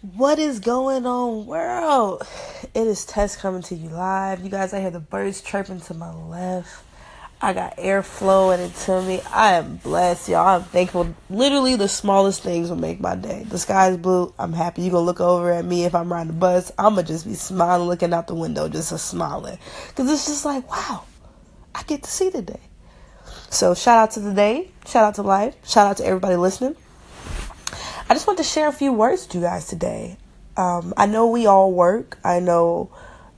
What is going on, world? It is Tess coming to you live. You guys, I hear the birds chirping to my left. I got air flowing into me. I am blessed, y'all. I'm thankful. Literally, the smallest things will make my day. The sky is blue. I'm happy. You gonna look over at me if I'm riding the bus. I'm gonna just be smiling, looking out the window, just a smiling, cause it's just like, wow, I get to see today. So shout out to the day. Shout out to life. Shout out to everybody listening. I just want to share a few words with you guys today. Um, I know we all work. I know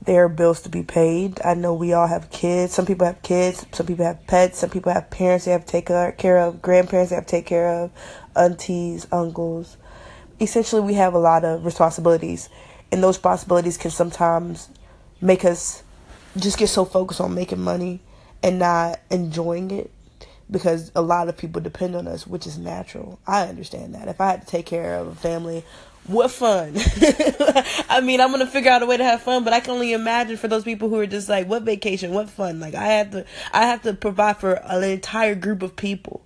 there are bills to be paid. I know we all have kids. Some people have kids. Some people have pets. Some people have parents they have to take care of, grandparents they have to take care of, aunties, uncles. Essentially, we have a lot of responsibilities, and those responsibilities can sometimes make us just get so focused on making money and not enjoying it because a lot of people depend on us, which is natural. I understand that. If I had to take care of a family, what fun. I mean, I'm to figure out a way to have fun, but I can only imagine for those people who are just like, what vacation, what fun. Like I have to I have to provide for an entire group of people.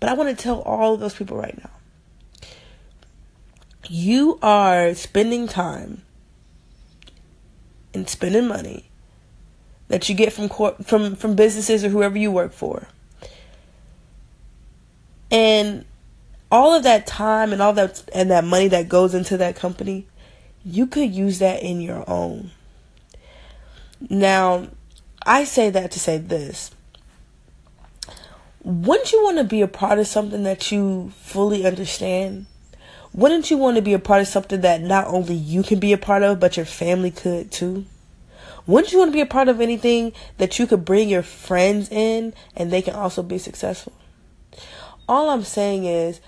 But I want to tell all of those people right now. You are spending time and spending money that you get from from from businesses or whoever you work for and all of that time and all that and that money that goes into that company, you could use that in your own. Now, I say that to say this. Wouldn't you want to be a part of something that you fully understand? Wouldn't you want to be a part of something that not only you can be a part of, but your family could too? Wouldn't you want to be a part of anything that you could bring your friends in and they can also be successful? All I'm saying is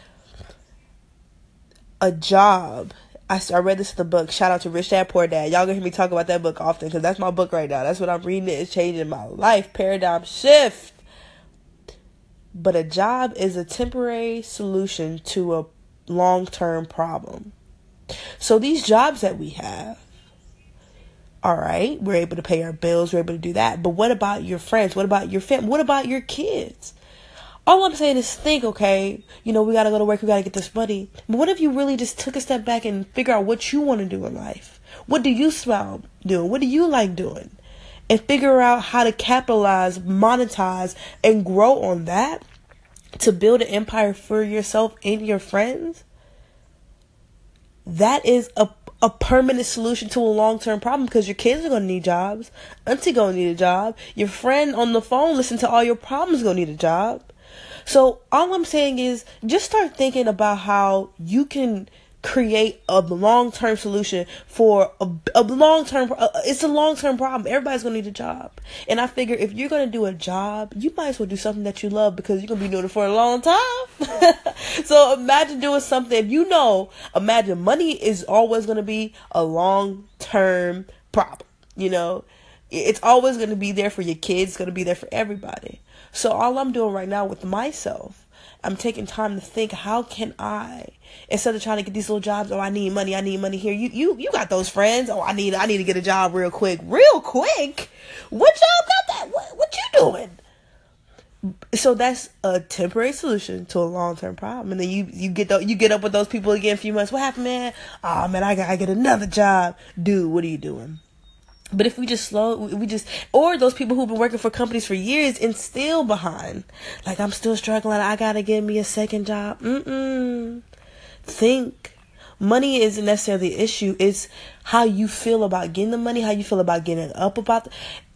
a job. I, I read this in the book. Shout out to Rich Dad Poor Dad. Y'all gonna hear me talk about that book often because that's my book right now. That's what I'm reading. It's changing my life. Paradigm shift. But a job is a temporary solution to a long term problem. So these jobs that we have, all right, we're able to pay our bills, we're able to do that. But what about your friends? What about your family? What about your kids? All I'm saying is think, okay, you know, we gotta go to work, we gotta get this money. But what if you really just took a step back and figure out what you want to do in life? What do you smile doing? What do you like doing? And figure out how to capitalize, monetize, and grow on that to build an empire for yourself and your friends. That is a a permanent solution to a long term problem because your kids are gonna need jobs. Auntie gonna need a job. Your friend on the phone listen to all your problems gonna need a job. So all I'm saying is just start thinking about how you can create a long-term solution for a, a long-term it's a long-term problem. Everybody's gonna need a job. And i figure if you're gonna do a job you might as well do something that you love because you're gonna be doing it for a long time. So imagine doing something. If you know imagine money is always gonna be a long-term problem you know? It's always gonna be there for your kids it's gonna be there for everybody so all I'm doing right now with myself, I'm taking time to think, how can I, instead of trying to get these little jobs, oh, I need money, I need money here. You, you, you got those friends. Oh, I need, I need to get a job real quick, real quick. What job got that? What, what you doing? So that's a temporary solution to a long term problem, and then you you get the, you get up with those people again a few months. What happened, man? Oh man, I gotta get another job, dude. What are you doing? But if we just slow, we just, or those people who've been working for companies for years and still behind. Like, I'm still struggling. I gotta get me a second job. Mm-mm. Think. Money isn't necessarily the issue. It's how you feel about getting the money, how you feel about getting up about. The,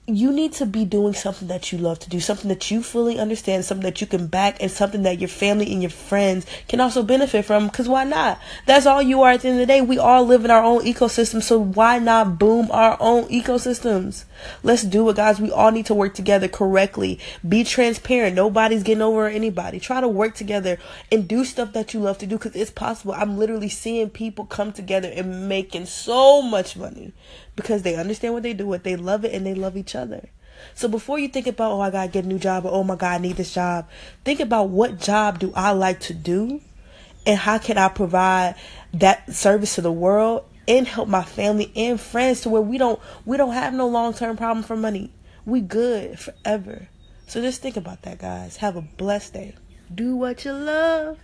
you need to be doing something that you love to do, something that you fully understand, something that you can back, and something that your family and your friends can also benefit from. Because why not? That's all you are at the end of the day. We all live in our own ecosystem, so why not boom our own ecosystems? Let's do it, guys. We all need to work together correctly. Be transparent. Nobody's getting over anybody. Try to work together and do stuff that you love to do because it's possible. I'm literally seeing people come together and making so much money because they understand what they do, what they love it, and they love each other. So before you think about, oh, I gotta get a new job, or oh my God, I need this job, think about what job do I like to do, and how can I provide that service to the world and help my family and friends to where we don't we don't have no long term problem for money. We good forever. So just think about that, guys. Have a blessed day. Do what you love.